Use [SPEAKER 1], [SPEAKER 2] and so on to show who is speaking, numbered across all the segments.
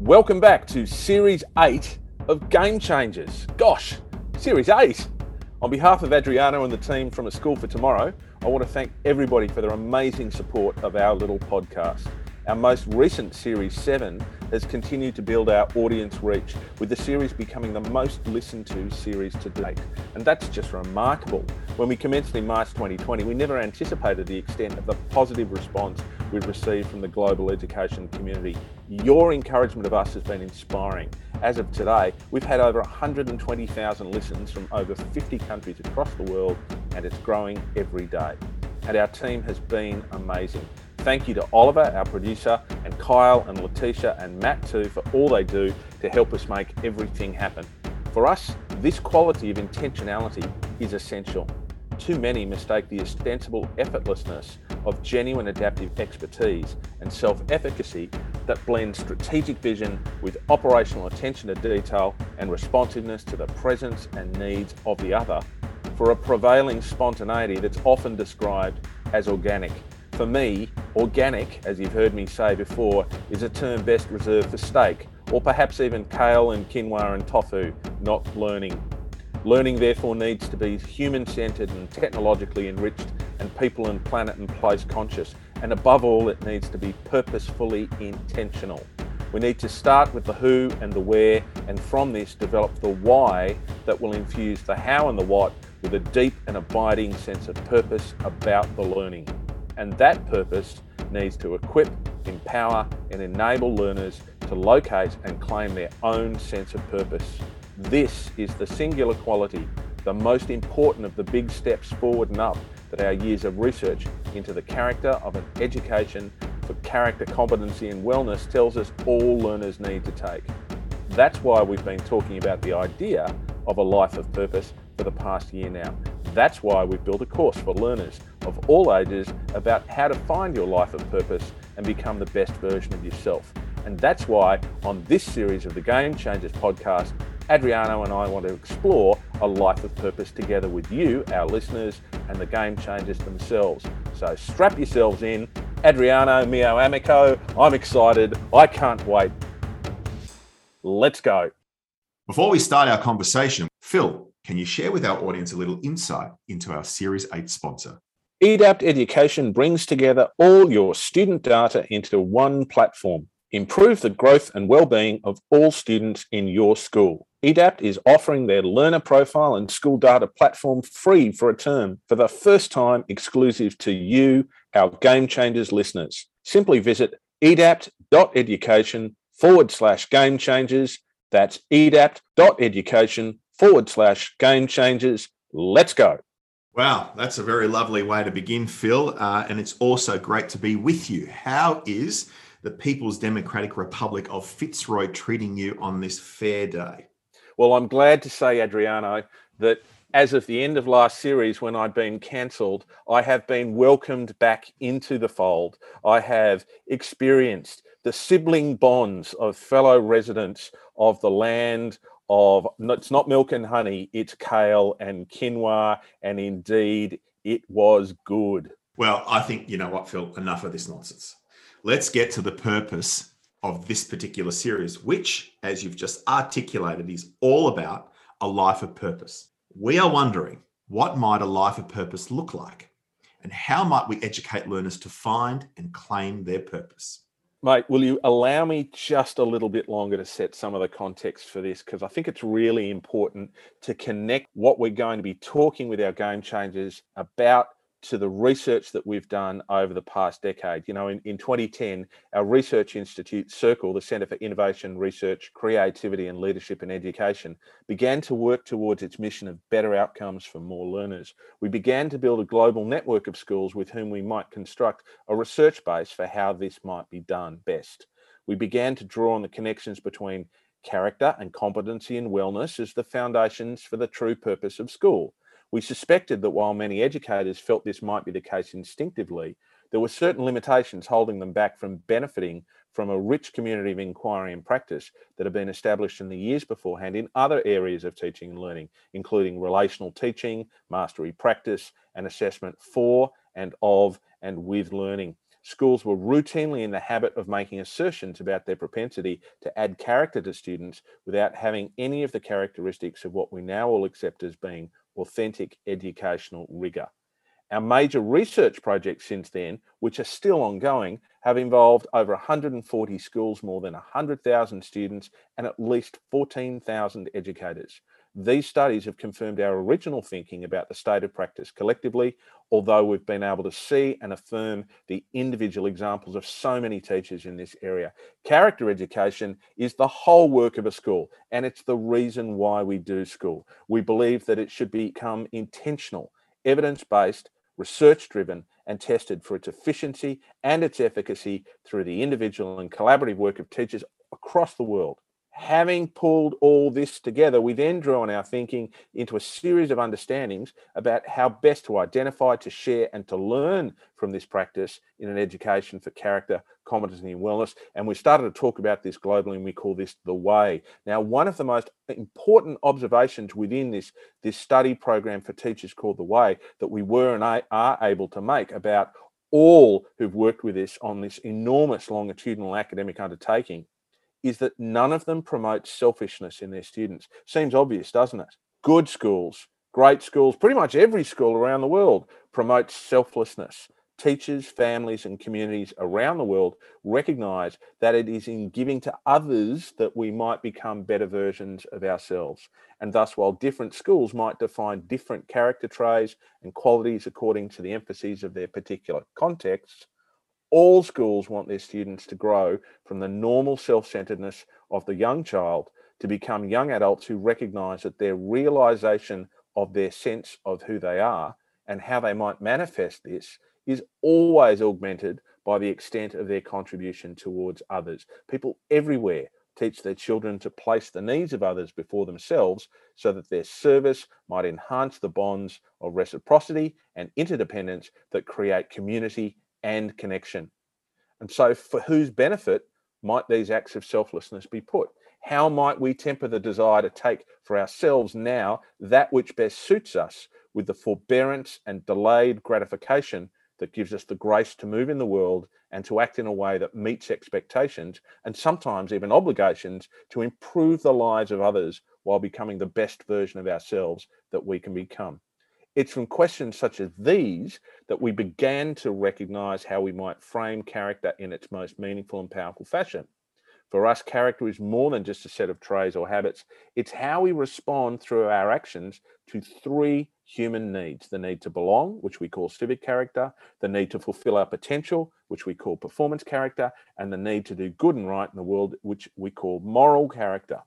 [SPEAKER 1] Welcome back to Series 8 of Game Changers. Gosh, Series 8! On behalf of Adriano and the team from A School for Tomorrow, I want to thank everybody for their amazing support of our little podcast. Our most recent Series 7 has continued to build our audience reach, with the series becoming the most listened to series to date. And that's just remarkable. When we commenced in March 2020, we never anticipated the extent of the positive response we've received from the global education community. Your encouragement of us has been inspiring. As of today, we've had over 120,000 listens from over 50 countries across the world, and it's growing every day. And our team has been amazing. Thank you to Oliver, our producer, and Kyle and Letitia and Matt too for all they do to help us make everything happen. For us, this quality of intentionality is essential. Too many mistake the ostensible effortlessness of genuine adaptive expertise and self efficacy that blends strategic vision with operational attention to detail and responsiveness to the presence and needs of the other for a prevailing spontaneity that's often described as organic for me, organic, as you've heard me say before, is a term best reserved for steak, or perhaps even kale and quinoa and tofu, not learning. Learning, therefore, needs to be human centered and technologically enriched, and people and planet and place conscious. And above all, it needs to be purposefully intentional. We need to start with the who and the where, and from this, develop the why that will infuse the how and the what with a deep and abiding sense of purpose about the learning and that purpose needs to equip, empower, and enable learners to locate and claim their own sense of purpose. This is the singular quality, the most important of the big steps forward and up that our years of research into the character of an education for character competency and wellness tells us all learners need to take. That's why we've been talking about the idea of a life of purpose for the past year now. That's why we've built a course for learners of all ages about how to find your life of purpose and become the best version of yourself. And that's why on this series of the Game Changers podcast, Adriano and I want to explore a life of purpose together with you, our listeners, and the game changers themselves. So strap yourselves in. Adriano, mio amico, I'm excited. I can't wait. Let's go.
[SPEAKER 2] Before we start our conversation, Phil, can you share with our audience a little insight into our Series 8 sponsor?
[SPEAKER 1] EDAPT Education brings together all your student data into one platform. Improve the growth and well-being of all students in your school. EDAPT is offering their learner profile and school data platform free for a term for the first time exclusive to you, our Game Changers listeners. Simply visit edapt.education forward slash game changers. That's edapt.education forward slash game changers. Let's go.
[SPEAKER 2] Wow, that's a very lovely way to begin, Phil. Uh, and it's also great to be with you. How is the People's Democratic Republic of Fitzroy treating you on this fair day?
[SPEAKER 1] Well, I'm glad to say, Adriano, that as of the end of last series, when I'd been cancelled, I have been welcomed back into the fold. I have experienced the sibling bonds of fellow residents of the land of it's not milk and honey, it's kale and quinoa, and indeed it was good.
[SPEAKER 2] Well, I think you know what, Phil. Enough of this nonsense. Let's get to the purpose of this particular series, which, as you've just articulated, is all about a life of purpose. We are wondering what might a life of purpose look like, and how might we educate learners to find and claim their purpose.
[SPEAKER 1] Mate, will you allow me just a little bit longer to set some of the context for this? Because I think it's really important to connect what we're going to be talking with our game changers about to the research that we've done over the past decade. You know, in, in 2010, our research institute, Circle, the Centre for Innovation, Research, Creativity and Leadership in Education, began to work towards its mission of better outcomes for more learners. We began to build a global network of schools with whom we might construct a research base for how this might be done best. We began to draw on the connections between character and competency and wellness as the foundations for the true purpose of school we suspected that while many educators felt this might be the case instinctively, there were certain limitations holding them back from benefiting from a rich community of inquiry and practice that had been established in the years beforehand in other areas of teaching and learning, including relational teaching, mastery practice, and assessment for and of and with learning. schools were routinely in the habit of making assertions about their propensity to add character to students without having any of the characteristics of what we now all accept as being authentic educational rigour. Our major research projects since then, which are still ongoing, have involved over 140 schools, more than 100,000 students, and at least 14,000 educators. These studies have confirmed our original thinking about the state of practice collectively, although we've been able to see and affirm the individual examples of so many teachers in this area. Character education is the whole work of a school, and it's the reason why we do school. We believe that it should become intentional, evidence based, research driven, and tested for its efficiency and its efficacy through the individual and collaborative work of teachers across the world having pulled all this together, we then drew on our thinking into a series of understandings about how best to identify, to share, and to learn from this practice in an education for character, competency, and wellness. And we started to talk about this globally, and we call this the way. Now, one of the most important observations within this, this study program for teachers called the way that we were and are able to make about all who've worked with this on this enormous longitudinal academic undertaking is that none of them promote selfishness in their students. Seems obvious, doesn't it? Good schools, great schools, pretty much every school around the world promotes selflessness. Teachers, families, and communities around the world recognize that it is in giving to others that we might become better versions of ourselves. And thus, while different schools might define different character traits and qualities according to the emphases of their particular contexts, all schools want their students to grow from the normal self centeredness of the young child to become young adults who recognize that their realization of their sense of who they are and how they might manifest this is always augmented by the extent of their contribution towards others. People everywhere teach their children to place the needs of others before themselves so that their service might enhance the bonds of reciprocity and interdependence that create community and connection. And so, for whose benefit might these acts of selflessness be put? How might we temper the desire to take for ourselves now that which best suits us with the forbearance and delayed gratification that gives us the grace to move in the world and to act in a way that meets expectations and sometimes even obligations to improve the lives of others while becoming the best version of ourselves that we can become? It's from questions such as these that we began to recognize how we might frame character in its most meaningful and powerful fashion. For us, character is more than just a set of traits or habits. It's how we respond through our actions to three human needs the need to belong, which we call civic character, the need to fulfill our potential, which we call performance character, and the need to do good and right in the world, which we call moral character.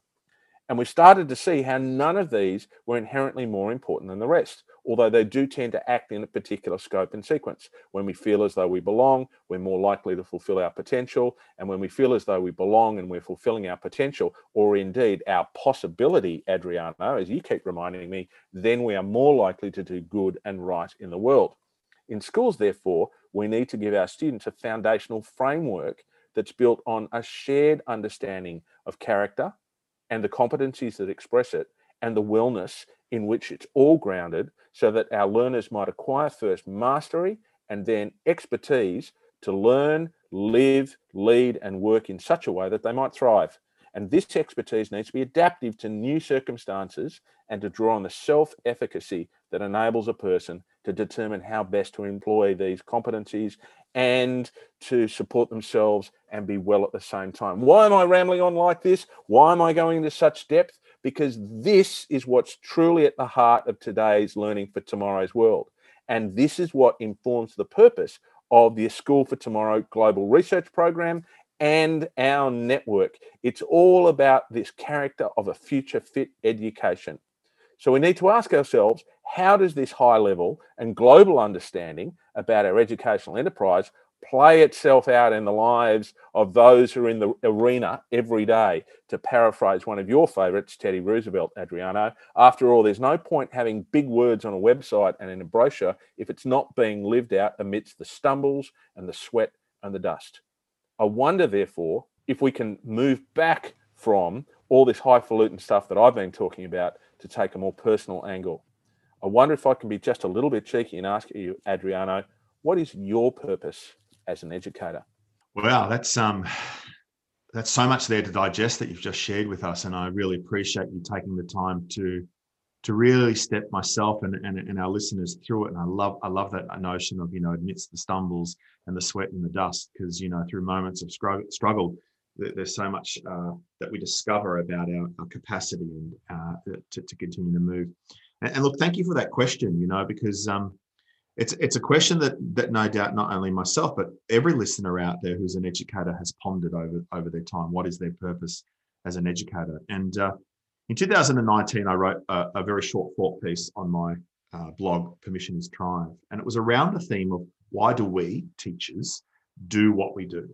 [SPEAKER 1] And we started to see how none of these were inherently more important than the rest, although they do tend to act in a particular scope and sequence. When we feel as though we belong, we're more likely to fulfill our potential. And when we feel as though we belong and we're fulfilling our potential, or indeed our possibility, Adriano, as you keep reminding me, then we are more likely to do good and right in the world. In schools, therefore, we need to give our students a foundational framework that's built on a shared understanding of character, and the competencies that express it and the wellness in which it's all grounded so that our learners might acquire first mastery and then expertise to learn, live, lead, and work in such a way that they might thrive. And this expertise needs to be adaptive to new circumstances and to draw on the self efficacy that enables a person to determine how best to employ these competencies and to support themselves and be well at the same time. Why am I rambling on like this? Why am I going into such depth? Because this is what's truly at the heart of today's learning for tomorrow's world. And this is what informs the purpose of the School for Tomorrow Global Research Program and our network. It's all about this character of a future fit education. So we need to ask ourselves how does this high level and global understanding about our educational enterprise play itself out in the lives of those who are in the arena every day? To paraphrase one of your favorites, Teddy Roosevelt, Adriano, after all, there's no point having big words on a website and in a brochure if it's not being lived out amidst the stumbles and the sweat and the dust. I wonder, therefore, if we can move back from all this highfalutin stuff that I've been talking about to take a more personal angle. I wonder if I can be just a little bit cheeky and ask you, Adriano, what is your purpose as an educator?
[SPEAKER 2] Well, that's um, that's so much there to digest that you've just shared with us, and I really appreciate you taking the time to to really step myself and, and, and our listeners through it. And I love I love that notion of you know amidst the stumbles and the sweat and the dust, because you know through moments of struggle, struggle there's so much uh, that we discover about our, our capacity and uh, to, to continue to move. And, and, look, thank you for that question. You know, because um, it's it's a question that that no doubt not only myself but every listener out there who's an educator has pondered over over their time. What is their purpose as an educator? And uh, in 2019, I wrote a, a, very short thought piece on my uh, blog, Permission is Triumph, and it was around the theme of why do we teachers do what we do?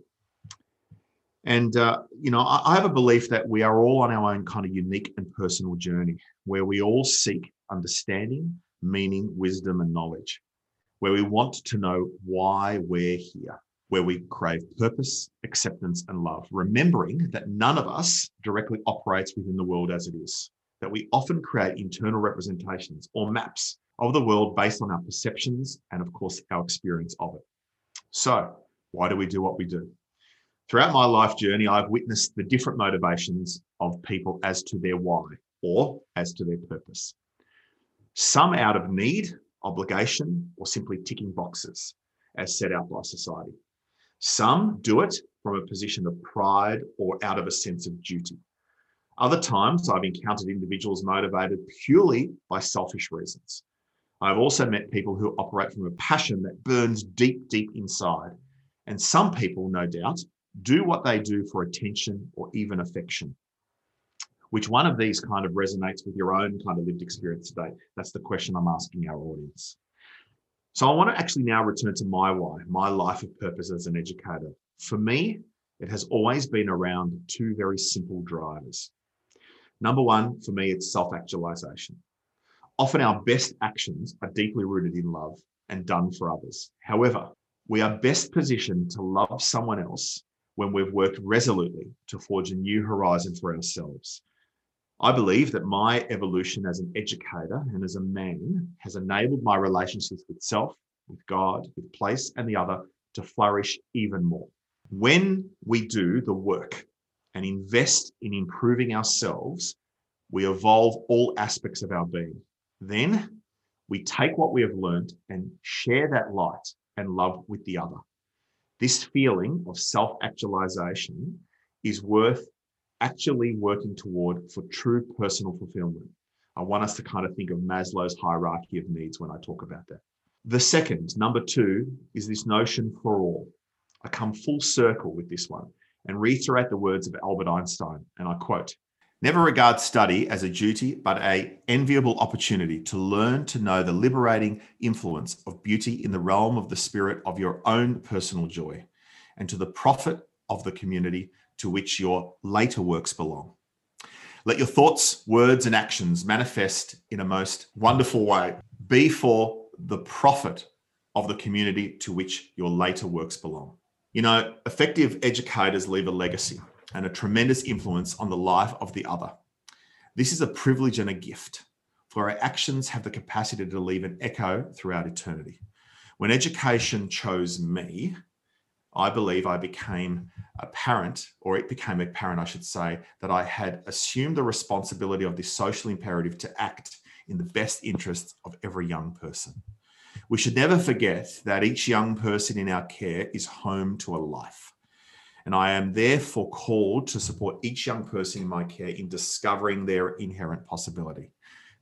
[SPEAKER 2] And, uh, you know, I, I have a belief that we are all on our own kind of unique and personal journey where we all seek understanding, meaning, wisdom, and knowledge, where we want to know why we're here, where we crave purpose, acceptance, and love, remembering that none of us directly operates within the world as it is, that we often create internal representations or maps of the world based on our perceptions and, of course, our experience of it. So, why do we do what we do? Throughout my life journey, I've witnessed the different motivations of people as to their why or as to their purpose. Some out of need, obligation, or simply ticking boxes as set out by society. Some do it from a position of pride or out of a sense of duty. Other times, I've encountered individuals motivated purely by selfish reasons. I've also met people who operate from a passion that burns deep, deep inside. And some people, no doubt, do what they do for attention or even affection. Which one of these kind of resonates with your own kind of lived experience today? That's the question I'm asking our audience. So I want to actually now return to my why, my life of purpose as an educator. For me, it has always been around two very simple drivers. Number one, for me, it's self actualization. Often our best actions are deeply rooted in love and done for others. However, we are best positioned to love someone else when we've worked resolutely to forge a new horizon for ourselves. I believe that my evolution as an educator and as a man has enabled my relationships with self, with God, with place, and the other to flourish even more. When we do the work and invest in improving ourselves, we evolve all aspects of our being. Then we take what we have learned and share that light and love with the other. This feeling of self actualization is worth actually working toward for true personal fulfillment. I want us to kind of think of Maslow's hierarchy of needs when I talk about that. The second, number two, is this notion for all. I come full circle with this one and reiterate the words of Albert Einstein, and I quote Never regard study as a duty, but a enviable opportunity to learn to know the liberating influence of beauty in the realm of the spirit of your own personal joy, and to the profit of the community to which your later works belong. Let your thoughts, words, and actions manifest in a most wonderful way. Be for the profit of the community to which your later works belong. You know, effective educators leave a legacy and a tremendous influence on the life of the other. This is a privilege and a gift, for our actions have the capacity to leave an echo throughout eternity. When education chose me, I believe I became apparent, or it became apparent, I should say, that I had assumed the responsibility of this social imperative to act in the best interests of every young person. We should never forget that each young person in our care is home to a life. And I am therefore called to support each young person in my care in discovering their inherent possibility.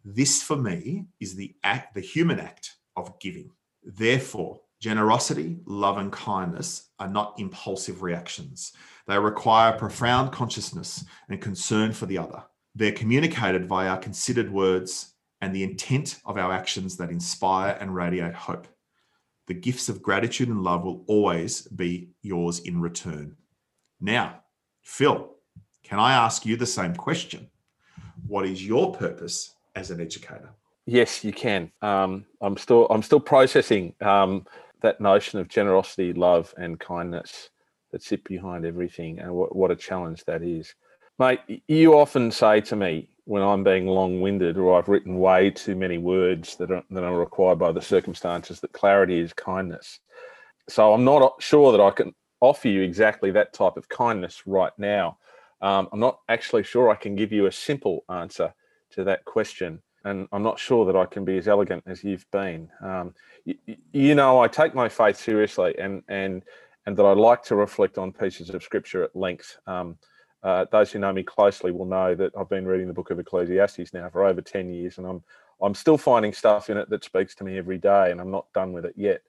[SPEAKER 2] This, for me, is the act, the human act of giving. Therefore, generosity, love, and kindness are not impulsive reactions. They require profound consciousness and concern for the other. They're communicated via considered words and the intent of our actions that inspire and radiate hope. The gifts of gratitude and love will always be yours in return. Now, Phil, can I ask you the same question? What is your purpose as an educator?
[SPEAKER 1] Yes, you can. Um, I'm still I'm still processing um, that notion of generosity, love, and kindness that sit behind everything, and what, what a challenge that is, mate. You often say to me when I'm being long-winded or I've written way too many words that are that are required by the circumstances that clarity is kindness. so I'm not sure that I can offer you exactly that type of kindness right now. Um, I'm not actually sure I can give you a simple answer to that question. And I'm not sure that I can be as elegant as you've been. Um, you, you know, I take my faith seriously and, and, and that I like to reflect on pieces of scripture at length. Um, uh, those who know me closely will know that I've been reading the book of Ecclesiastes now for over 10 years, and I'm I'm still finding stuff in it that speaks to me every day, and I'm not done with it yet.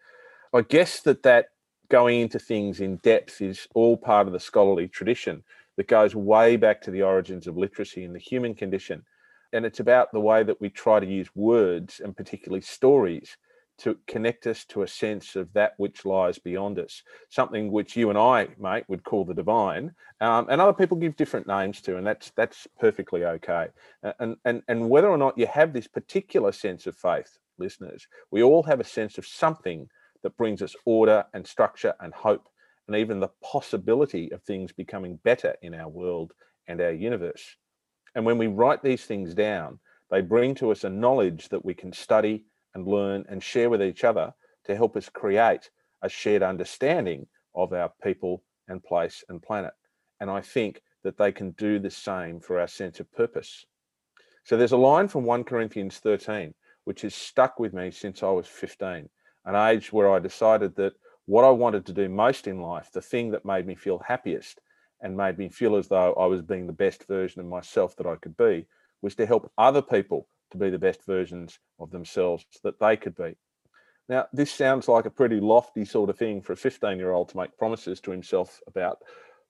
[SPEAKER 1] I guess that that going into things in depth is all part of the scholarly tradition that goes way back to the origins of literacy and the human condition. And it's about the way that we try to use words and particularly stories to connect us to a sense of that which lies beyond us, something which you and I, mate, would call the divine, um, and other people give different names to, and that's that's perfectly okay. And and and whether or not you have this particular sense of faith, listeners, we all have a sense of something that brings us order and structure and hope, and even the possibility of things becoming better in our world and our universe. And when we write these things down, they bring to us a knowledge that we can study and learn and share with each other to help us create a shared understanding of our people and place and planet. And I think that they can do the same for our sense of purpose. So there's a line from 1 Corinthians 13, which has stuck with me since I was 15, an age where I decided that what I wanted to do most in life, the thing that made me feel happiest and made me feel as though I was being the best version of myself that I could be, was to help other people to be the best versions of themselves that they could be. Now, this sounds like a pretty lofty sort of thing for a 15 year old to make promises to himself about,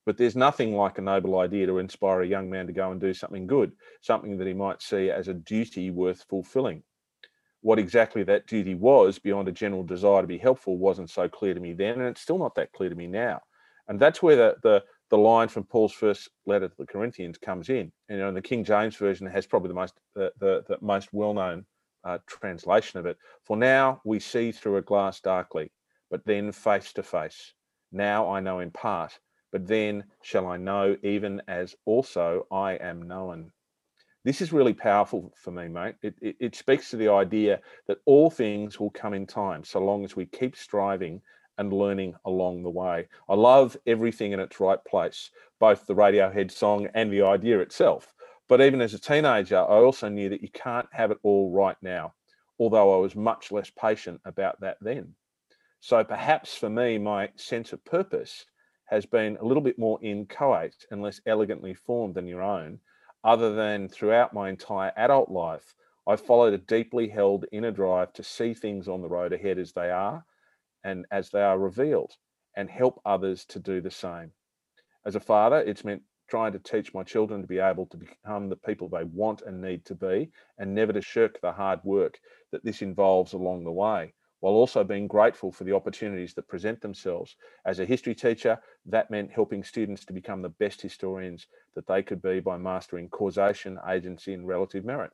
[SPEAKER 1] but there's nothing like a noble idea to inspire a young man to go and do something good, something that he might see as a duty worth fulfilling. What exactly that duty was, beyond a general desire to be helpful, wasn't so clear to me then, and it's still not that clear to me now. And that's where the, the, the line from Paul's first letter to the Corinthians comes in. You know, and the King James version has probably the most the, the, the most well known uh, translation of it. For now we see through a glass darkly, but then face to face. Now I know in part, but then shall I know even as also I am known. This is really powerful for me, mate. It, it, it speaks to the idea that all things will come in time, so long as we keep striving and learning along the way. I love everything in its right place, both the Radiohead song and the idea itself. But even as a teenager, I also knew that you can't have it all right now, although I was much less patient about that then. So perhaps for me, my sense of purpose has been a little bit more inchoate and less elegantly formed than your own, other than throughout my entire adult life, I've followed a deeply held inner drive to see things on the road ahead as they are and as they are revealed and help others to do the same. As a father, it's meant trying to teach my children to be able to become the people they want and need to be and never to shirk the hard work that this involves along the way, while also being grateful for the opportunities that present themselves. As a history teacher, that meant helping students to become the best historians that they could be by mastering causation, agency, and relative merit.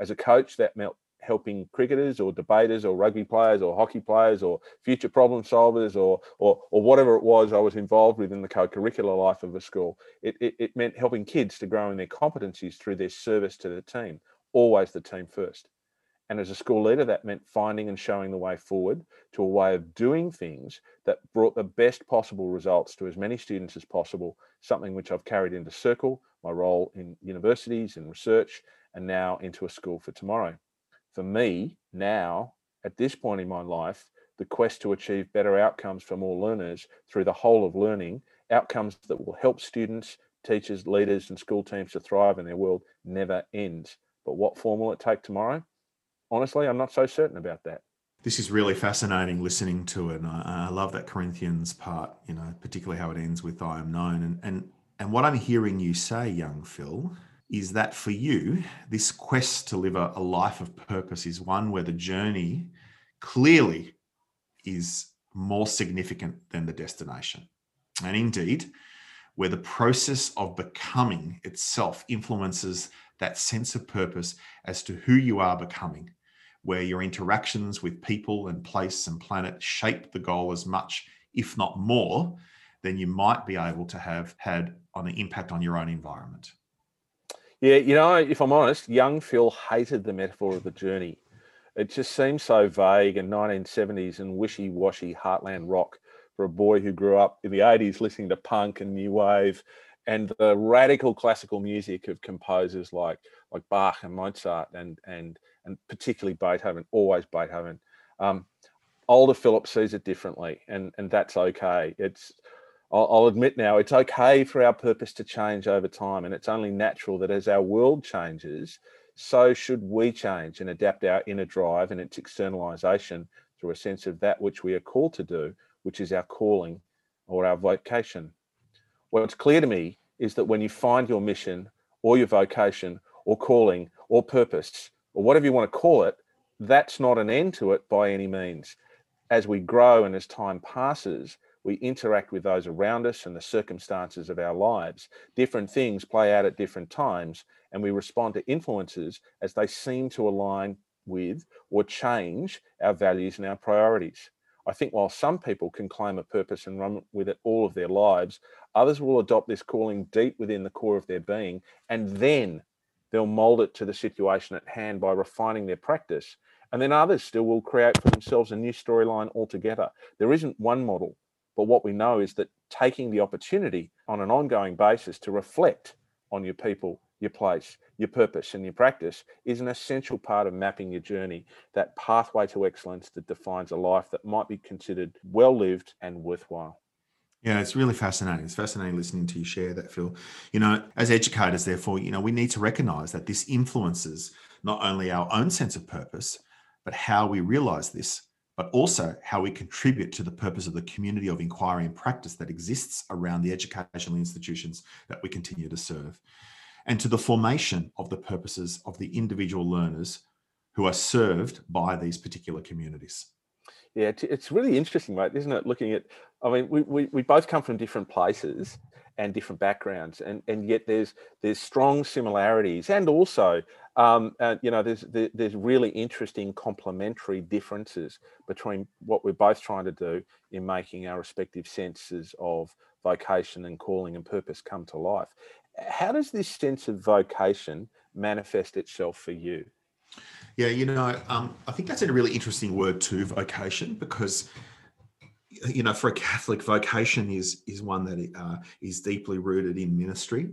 [SPEAKER 1] As a coach, that meant helping cricketers or debaters or rugby players or hockey players or future problem solvers or, or, or whatever it was I was involved with in the co-curricular life of a school. It, it, it meant helping kids to grow in their competencies through their service to the team, always the team first. And as a school leader, that meant finding and showing the way forward to a way of doing things that brought the best possible results to as many students as possible, something which I've carried into Circle, my role in universities and research, and now into a school for tomorrow for me now, at this point in my life, the quest to achieve better outcomes for more learners through the whole of learning, outcomes that will help students, teachers, leaders, and school teams to thrive in their world never ends. But what form will it take tomorrow? Honestly, I'm not so certain about that.
[SPEAKER 2] This is really fascinating listening to it. And I, I love that Corinthians part, you know, particularly how it ends with I am known. And, and, and what I'm hearing you say, young Phil, is that for you, this quest to live a, a life of purpose is one where the journey clearly is more significant than the destination. And indeed, where the process of becoming itself influences that sense of purpose as to who you are becoming, where your interactions with people and place and planet shape the goal as much, if not more, than you might be able to have had on the impact on your own environment.
[SPEAKER 1] Yeah, you know, if I'm honest, young Phil hated the metaphor of the journey. It just seemed so vague and 1970s and wishy washy heartland rock for a boy who grew up in the 80s listening to punk and new wave and the radical classical music of composers like like Bach and Mozart and and and particularly Beethoven, always Beethoven. Um, older Philip sees it differently, and and that's okay. It's I'll, I'll admit now it's okay for our purpose to change over time, and it's only natural that as our world changes, so should we change and adapt our inner drive and its externalization through a sense of that which we are called to do, which is our calling or our vocation. What's clear to me is that when you find your mission or your vocation or calling or purpose or whatever you want to call it, that's not an end to it by any means. As we grow and as time passes, we interact with those around us and the circumstances of our lives. Different things play out at different times, and we respond to influences as they seem to align with or change our values and our priorities. I think while some people can claim a purpose and run with it all of their lives, others will adopt this calling deep within the core of their being, and then they'll mold it to the situation at hand by refining their practice. And then others still will create for themselves a new storyline altogether. There isn't one model, but what we know is that taking the opportunity on an ongoing basis to reflect on your people, your place, your purpose, and your practice is an essential part of mapping your journey, that pathway to excellence that defines a life that might be considered well lived and worthwhile.
[SPEAKER 2] Yeah, it's really fascinating. It's fascinating listening to you share that, Phil. You know, as educators, therefore, you know, we need to recognize that this influences not only our own sense of purpose, but how we realize this, but also how we contribute to the purpose of the community of inquiry and practice that exists around the educational institutions that we continue to serve, and to the formation of the purposes of the individual learners who are served by these particular communities.
[SPEAKER 1] Yeah, it's really interesting, mate, isn't it? Looking at, I mean, we, we, we both come from different places and different backgrounds, and, and yet there's there's strong similarities, and also, um, uh, you know, there's there's really interesting complementary differences between what we're both trying to do in making our respective senses of vocation and calling and purpose come to life. How does this sense of vocation manifest itself for you?
[SPEAKER 2] Yeah, you know, um, I think that's a really interesting word too, vocation, because you know, for a Catholic, vocation is is one that uh, is deeply rooted in ministry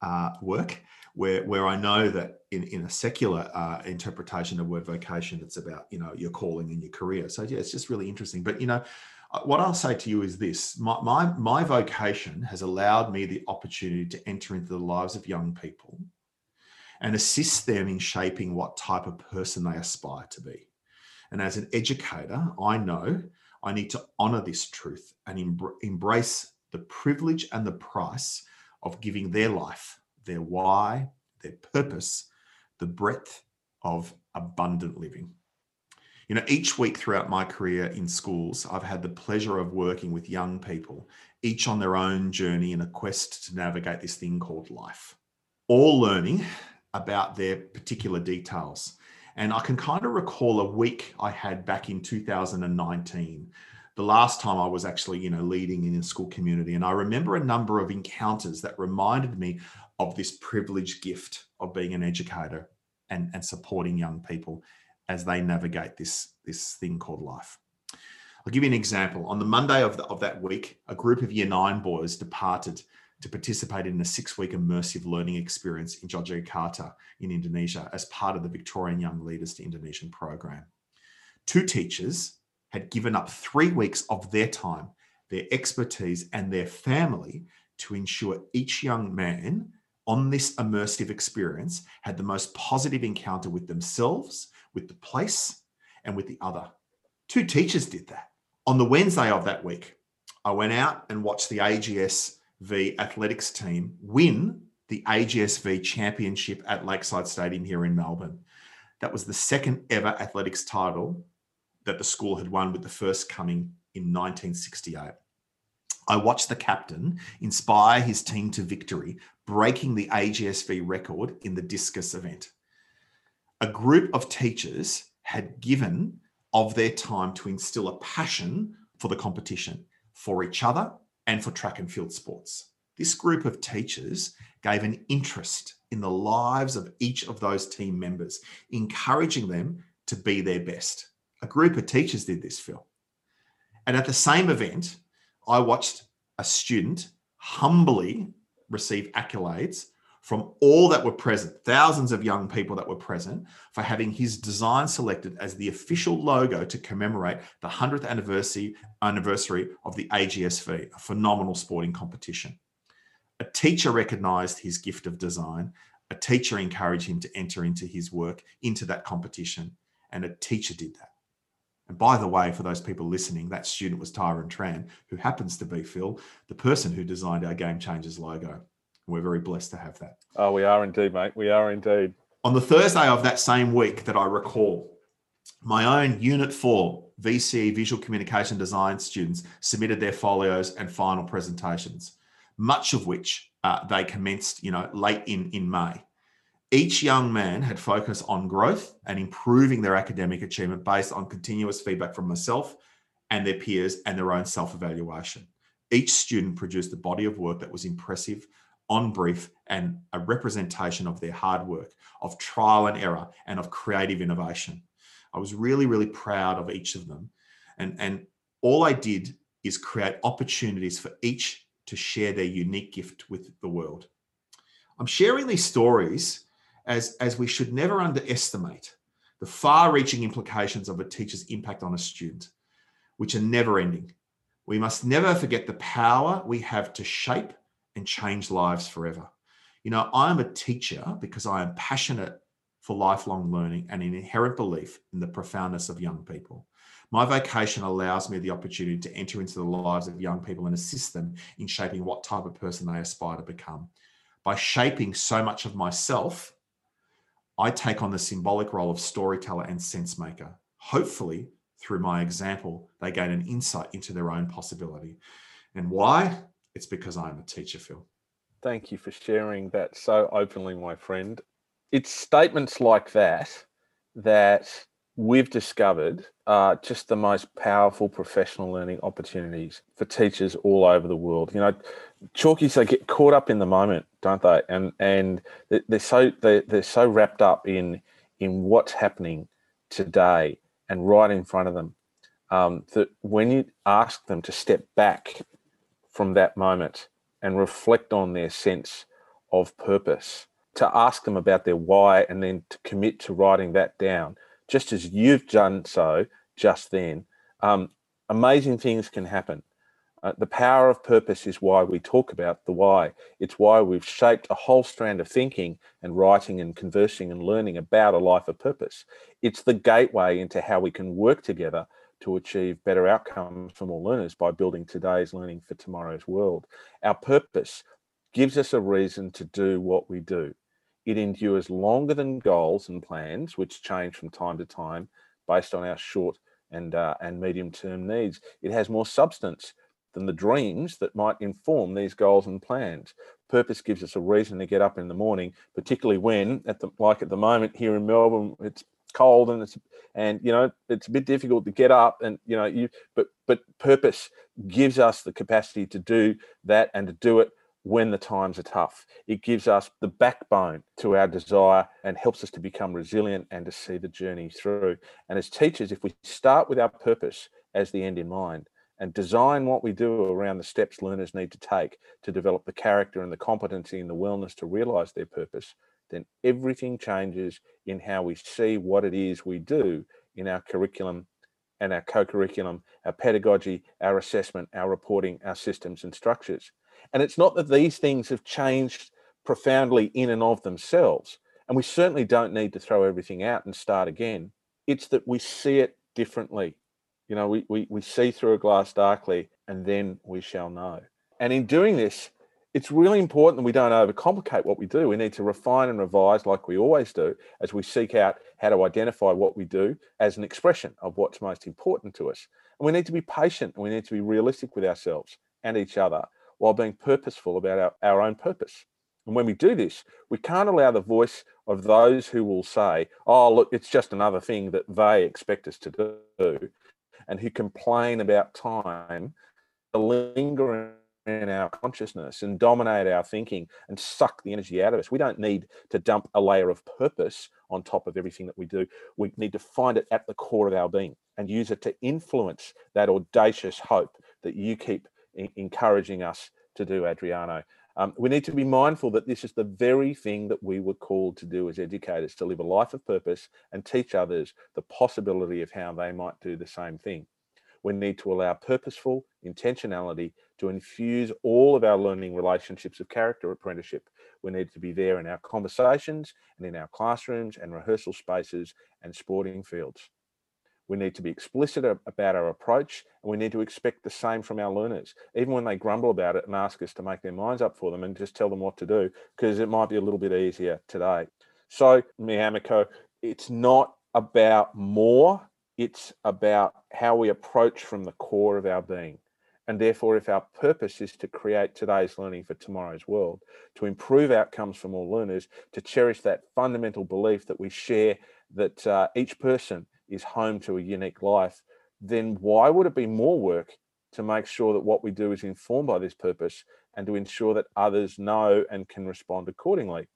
[SPEAKER 2] uh, work. Where where I know that in in a secular uh, interpretation of word vocation, it's about you know your calling and your career. So yeah, it's just really interesting. But you know, Uh, what I'll say to you is this: my my, my vocation has allowed me the opportunity to enter into the lives of young people and assist them in shaping what type of person they aspire to be. And as an educator, I know I need to honor this truth and em- embrace the privilege and the price of giving their life, their why, their purpose, the breadth of abundant living. You know, each week throughout my career in schools, I've had the pleasure of working with young people, each on their own journey in a quest to navigate this thing called life. All learning about their particular details. And I can kind of recall a week I had back in 2019, the last time I was actually, you know, leading in a school community. And I remember a number of encounters that reminded me of this privileged gift of being an educator and, and supporting young people as they navigate this, this thing called life. I'll give you an example. On the Monday of, the, of that week, a group of year nine boys departed to participate in a six week immersive learning experience in Yogyakarta in Indonesia as part of the Victorian Young Leaders to Indonesian program. Two teachers had given up three weeks of their time, their expertise, and their family to ensure each young man on this immersive experience had the most positive encounter with themselves, with the place, and with the other. Two teachers did that. On the Wednesday of that week, I went out and watched the AGS v athletics team win the AGSV championship at Lakeside Stadium here in Melbourne. That was the second ever athletics title that the school had won, with the first coming in 1968. I watched the captain inspire his team to victory, breaking the AGSV record in the discus event. A group of teachers had given of their time to instill a passion for the competition, for each other, and for track and field sports. This group of teachers gave an interest in the lives of each of those team members, encouraging them to be their best. A group of teachers did this, Phil. And at the same event, I watched a student humbly receive accolades from all that were present, thousands of young people that were present, for having his design selected as the official logo to commemorate the 100th anniversary, anniversary of the AGSV, a phenomenal sporting competition. A teacher recognized his gift of design. A teacher encouraged him to enter into his work into that competition, and a teacher did that. And by the way, for those people listening, that student was Tyron Tran, who happens to be Phil, the person who designed our Game Changers logo. We're very blessed to have that.
[SPEAKER 1] Oh, we are indeed, mate. We are indeed.
[SPEAKER 2] On the Thursday of that same week that I recall, my own Unit 4 VCE Visual Communication Design students submitted their folios and final presentations, much of which uh, they commenced, you know, late in, in May. Each young man had focused on growth and improving their academic achievement based on continuous feedback from myself and their peers and their own self evaluation. Each student produced a body of work that was impressive, on brief and a representation of their hard work, of trial and error, and of creative innovation. I was really, really proud of each of them. And, and all I did is create opportunities for each to share their unique gift with the world. I'm sharing these stories as, as we should never underestimate the far reaching implications of a teacher's impact on a student, which are never ending. We must never forget the power we have to shape and change lives forever. You know, I'm a teacher because I am passionate for lifelong learning and an inherent belief in the profoundness of young people. My vocation allows me the opportunity to enter into the lives of young people and assist them in shaping what type of person they aspire to become. By shaping so much of myself, I take on the symbolic role of storyteller and sense maker. Hopefully, through my example, they gain an insight into their own possibility. And why? It's because I'm a teacher, Phil.
[SPEAKER 1] Thank you for sharing that so openly, my friend. It's statements like that that we've discovered are just the most powerful professional learning opportunities for teachers all over the world. You know, chalkies they get caught up in the moment, don't they? And and they're so they're, they're so wrapped up in in what's happening today and right in front of them um, that when you ask them to step back from that moment and reflect on their sense of purpose, to ask them about their why and then to commit to writing that down, just as you've done so just then. Um, amazing things can happen. Uh, the power of purpose is why we talk about the why. It's why we've shaped a whole strand of thinking and writing and conversing and learning about a life of purpose. It's the gateway into how we can work together to achieve better outcomes for more learners by building today's learning for tomorrow's world. Our purpose gives us a reason to do what we do. It endures longer than goals and plans, which change from time to time based on our short and, uh, and medium term needs. It has more substance than the dreams that might inform these goals and plans. Purpose gives us a reason to get up in the morning, particularly when, at the like at the moment here in Melbourne, it's cold and it's and you know it's a bit difficult to get up and you know you but but purpose gives us the capacity to do that and to do it when the times are tough. It gives us the backbone to our desire and helps us to become resilient and to see the journey through. And as teachers if we start with our purpose as the end in mind and design what we do around the steps learners need to take to develop the character and the competency and the wellness to realize their purpose then everything changes in how we see what it is we do in our curriculum and our co-curriculum, our pedagogy, our assessment, our reporting, our systems and structures. And it's not that these things have changed profoundly in and of themselves. And we certainly don't need to throw everything out and start again. It's that we see it differently. You know, we, we, we see through a glass darkly and then we shall know. And in doing this, it's really important that we don't overcomplicate what we do. We need to refine and revise like we always do as we seek out how to identify what we do as an expression of what's most important to us. And we need to be patient and we need to be realistic with ourselves and each other while being purposeful about our, our own purpose. And when we do this, we can't allow the voice of those who will say, oh, look, it's just another thing that they expect us to do, and who complain about time, linger in our consciousness and dominate our thinking and suck the energy out of us. We don't need to dump a layer of purpose on top of everything that we do. We need to find it at the core of our being and use it to influence that audacious hope that you keep encouraging us to do, Adriano. Um, we need to be mindful that this is the very thing that we were called to do as educators to live a life of purpose and teach others the possibility of how they might do the same thing. We need to allow purposeful intentionality to infuse all of our learning relationships of character apprenticeship. We need to be there in our conversations and in our classrooms and rehearsal spaces and sporting fields. We need to be explicit about our approach and we need to expect the same from our learners, even when they grumble about it and ask us to make their minds up for them and just tell them what to do, because it might be a little bit easier today. So, mi amico, it's not about more, it's about how we approach from the core of our being. And therefore, if our purpose is to create today's learning for tomorrow's world, to improve outcomes for more learners, to cherish that fundamental belief that we share that uh, each person is home to a unique life, then why would it be more work to make sure that what we do is informed by this purpose and to ensure that others know and can respond accordingly?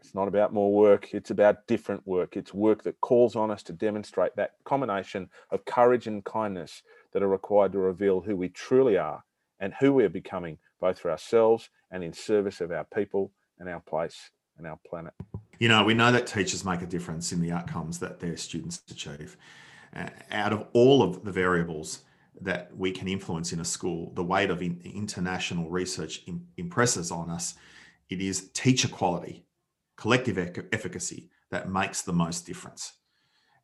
[SPEAKER 1] It's not about more work, it's about different work. It's work that calls on us to demonstrate that combination of courage and kindness that are required to reveal who we truly are and who we are becoming, both for ourselves and in service of our people and our place and our planet.
[SPEAKER 2] You know, we know that teachers make a difference in the outcomes that their students achieve. Uh, out of all of the variables that we can influence in a school, the weight of in, international research in, impresses on us, it is teacher quality, collective efficacy that makes the most difference.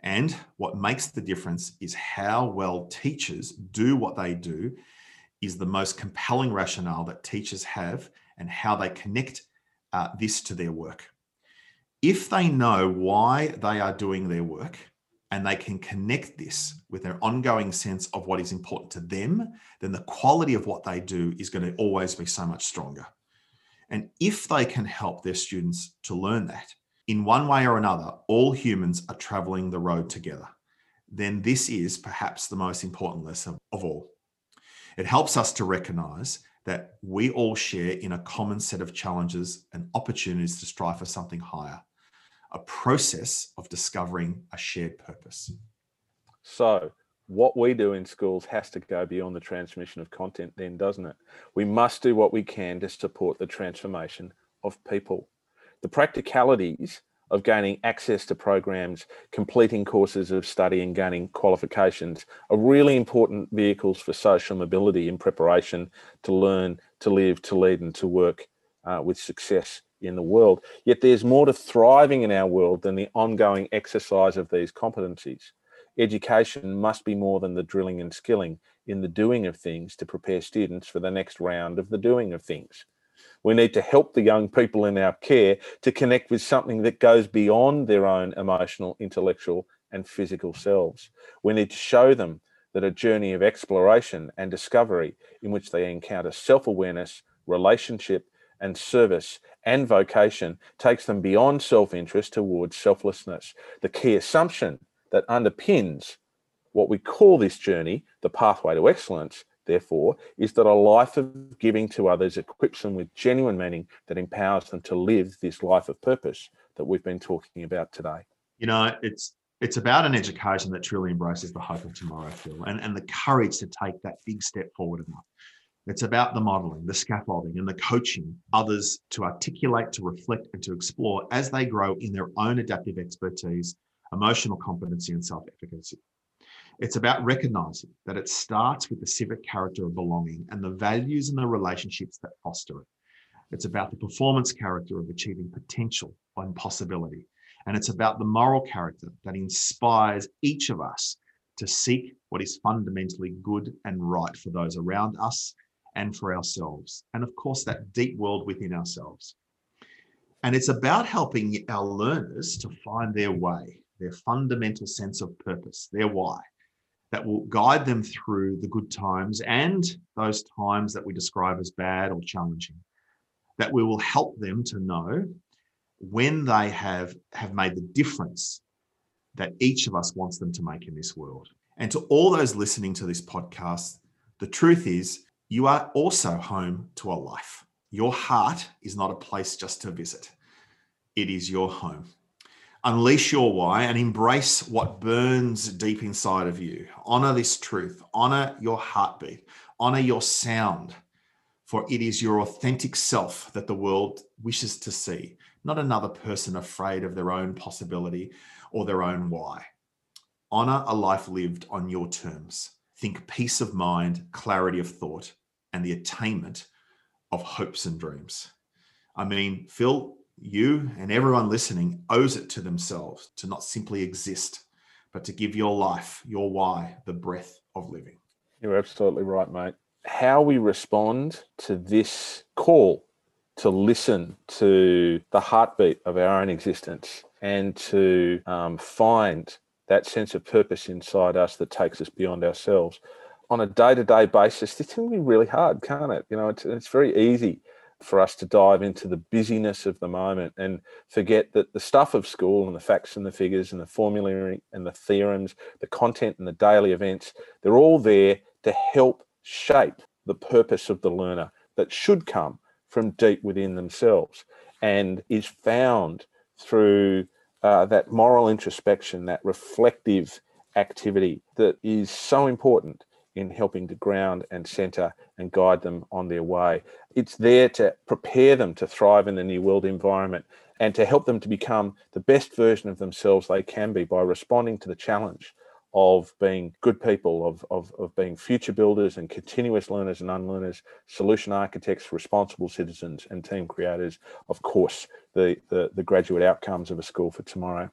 [SPEAKER 2] And what makes the difference is how well teachers do what they do, is the most compelling rationale that teachers have and how they connect uh, this to their work. If they know why they are doing their work and they can connect this with their ongoing sense of what is important to them, then the quality of what they do is going to always be so much stronger. And if they can help their students to learn that, in one way or another, all humans are traveling the road together, then this is perhaps the most important lesson of all. It helps us to recognize that we all share in a common set of challenges and opportunities to strive for something higher, a process of discovering a shared purpose.
[SPEAKER 1] So, what we do in schools has to go beyond the transmission of content, then, doesn't it? We must do what we can to support the transformation of people. The practicalities of gaining access to programs, completing courses of study, and gaining qualifications are really important vehicles for social mobility in preparation to learn, to live, to lead, and to work uh, with success in the world. Yet there's more to thriving in our world than the ongoing exercise of these competencies. Education must be more than the drilling and skilling in the doing of things to prepare students for the next round of the doing of things. We need to help the young people in our care to connect with something that goes beyond their own emotional, intellectual, and physical selves. We need to show them that a journey of exploration and discovery in which they encounter self awareness, relationship, and service and vocation takes them beyond self interest towards selflessness. The key assumption that underpins what we call this journey, the pathway to excellence, therefore, is that a life of giving to others equips them with genuine meaning that empowers them to live this life of purpose that we've been talking about today.
[SPEAKER 2] You know, it's it's about an education that truly embraces the hope of tomorrow, Phil, and, and the courage to take that big step forward enough. It's about the modeling, the scaffolding, and the coaching others to articulate, to reflect, and to explore as they grow in their own adaptive expertise, emotional competency, and self efficacy. It's about recognizing that it starts with the civic character of belonging and the values and the relationships that foster it. It's about the performance character of achieving potential and possibility. And it's about the moral character that inspires each of us to seek what is fundamentally good and right for those around us and for ourselves. And of course, that deep world within ourselves. And it's about helping our learners to find their way, their fundamental sense of purpose, their why that will guide them through the good times and those times that we describe as bad or challenging. That we will help them to know when they have, have made the difference that each of us wants them to make in this world. And to all those listening to this podcast, the truth is you are also home to a life. Your heart is not a place just to visit, it is your home. Unleash your why and embrace what burns deep inside of you. Honor this truth, honor your heartbeat, honor your sound, for it is your authentic self that the world wishes to see, not another person afraid of their own possibility or their own why. Honor a life lived on your terms. Think peace of mind, clarity of thought, and the attainment of hopes and dreams. I mean, Phil, you and everyone listening owes it to themselves to not simply exist, but to give your life, your why, the breath of living.
[SPEAKER 1] You're absolutely right, mate. How we respond to this call to listen to the heartbeat of our own existence and to um, find that sense of purpose inside us that takes us beyond ourselves on a day-to-day basis this can be really hard can't it you know it's, it's very easy for us to dive into the busyness of the moment and forget that the stuff of school and the facts and the figures and the formulary and the theorems, the content and the daily events, they're all there to help shape the purpose of the learner that should come from deep within themselves and is found through uh, that moral introspection, that reflective activity that is so important in helping to ground and center and guide them on their way. It's there to prepare them to thrive in the new world environment and to help them to become the best version of themselves they can be by responding to the challenge of being good people, of, of, of being future builders and continuous learners and unlearners, solution architects, responsible citizens, and team creators. Of course, the, the, the graduate outcomes of a school for tomorrow.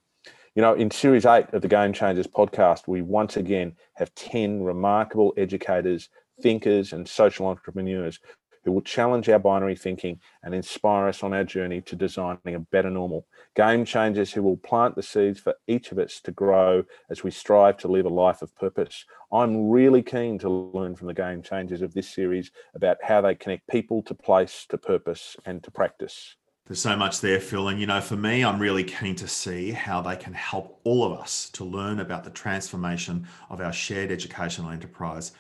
[SPEAKER 1] You know, in series eight of the Game Changers podcast, we once again have 10 remarkable educators, thinkers, and social entrepreneurs who will challenge our binary thinking and inspire us on our journey to designing a better normal. Game changers who will plant the seeds for each of us to grow as we strive to live a life of purpose. I'm really keen to learn from the game changers of this series about how they connect people to place, to purpose, and to practice.
[SPEAKER 2] There's so much there, Phil. And, you know, for me, I'm really keen to see how they can help all of us to learn about the transformation of our shared educational enterprise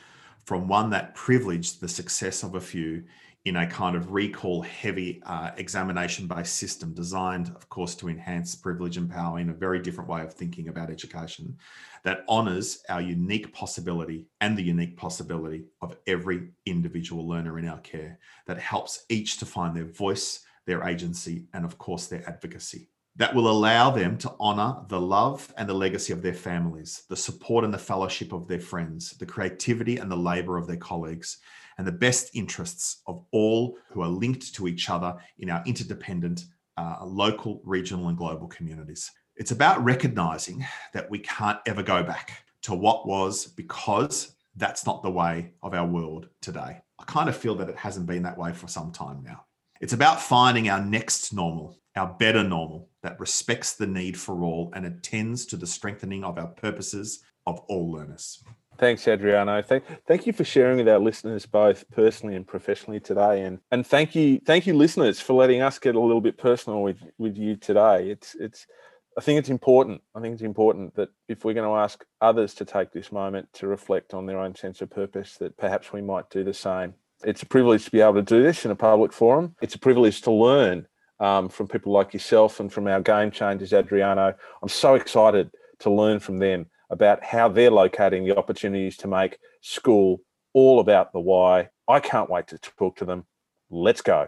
[SPEAKER 2] from one that privileged the success of a few in a kind of recall heavy uh, examination based system designed, of course, to enhance privilege and power in a very different way of thinking about education that honors our unique possibility and the unique possibility of every individual learner in our care, that helps each to find their voice their agency, and of course, their advocacy. That will allow them to honor the love and the legacy of their families, the support and the fellowship of their friends, the creativity and the labor of their colleagues, and the best interests of all who are linked to each other in our interdependent uh, local, regional, and global communities. It's about recognizing that we can't ever go back to what was because that's not the way of our world today. I kind of feel that it hasn't been that way for some time now. It's about finding our next normal, our better normal that respects the need for all and attends to the strengthening of our purposes of all learners.
[SPEAKER 1] Thanks, Adriano. Thank, thank you for sharing with our listeners both personally and professionally today, and and thank you, thank you, listeners, for letting us get a little bit personal with with you today. It's it's, I think it's important. I think it's important that if we're going to ask others to take this moment to reflect on their own sense of purpose, that perhaps we might do the same. It's a privilege to be able to do this in a public forum. It's a privilege to learn um, from people like yourself and from our game changers, Adriano. I'm so excited to learn from them about how they're locating the opportunities to make school all about the why. I can't wait to talk to them. Let's go.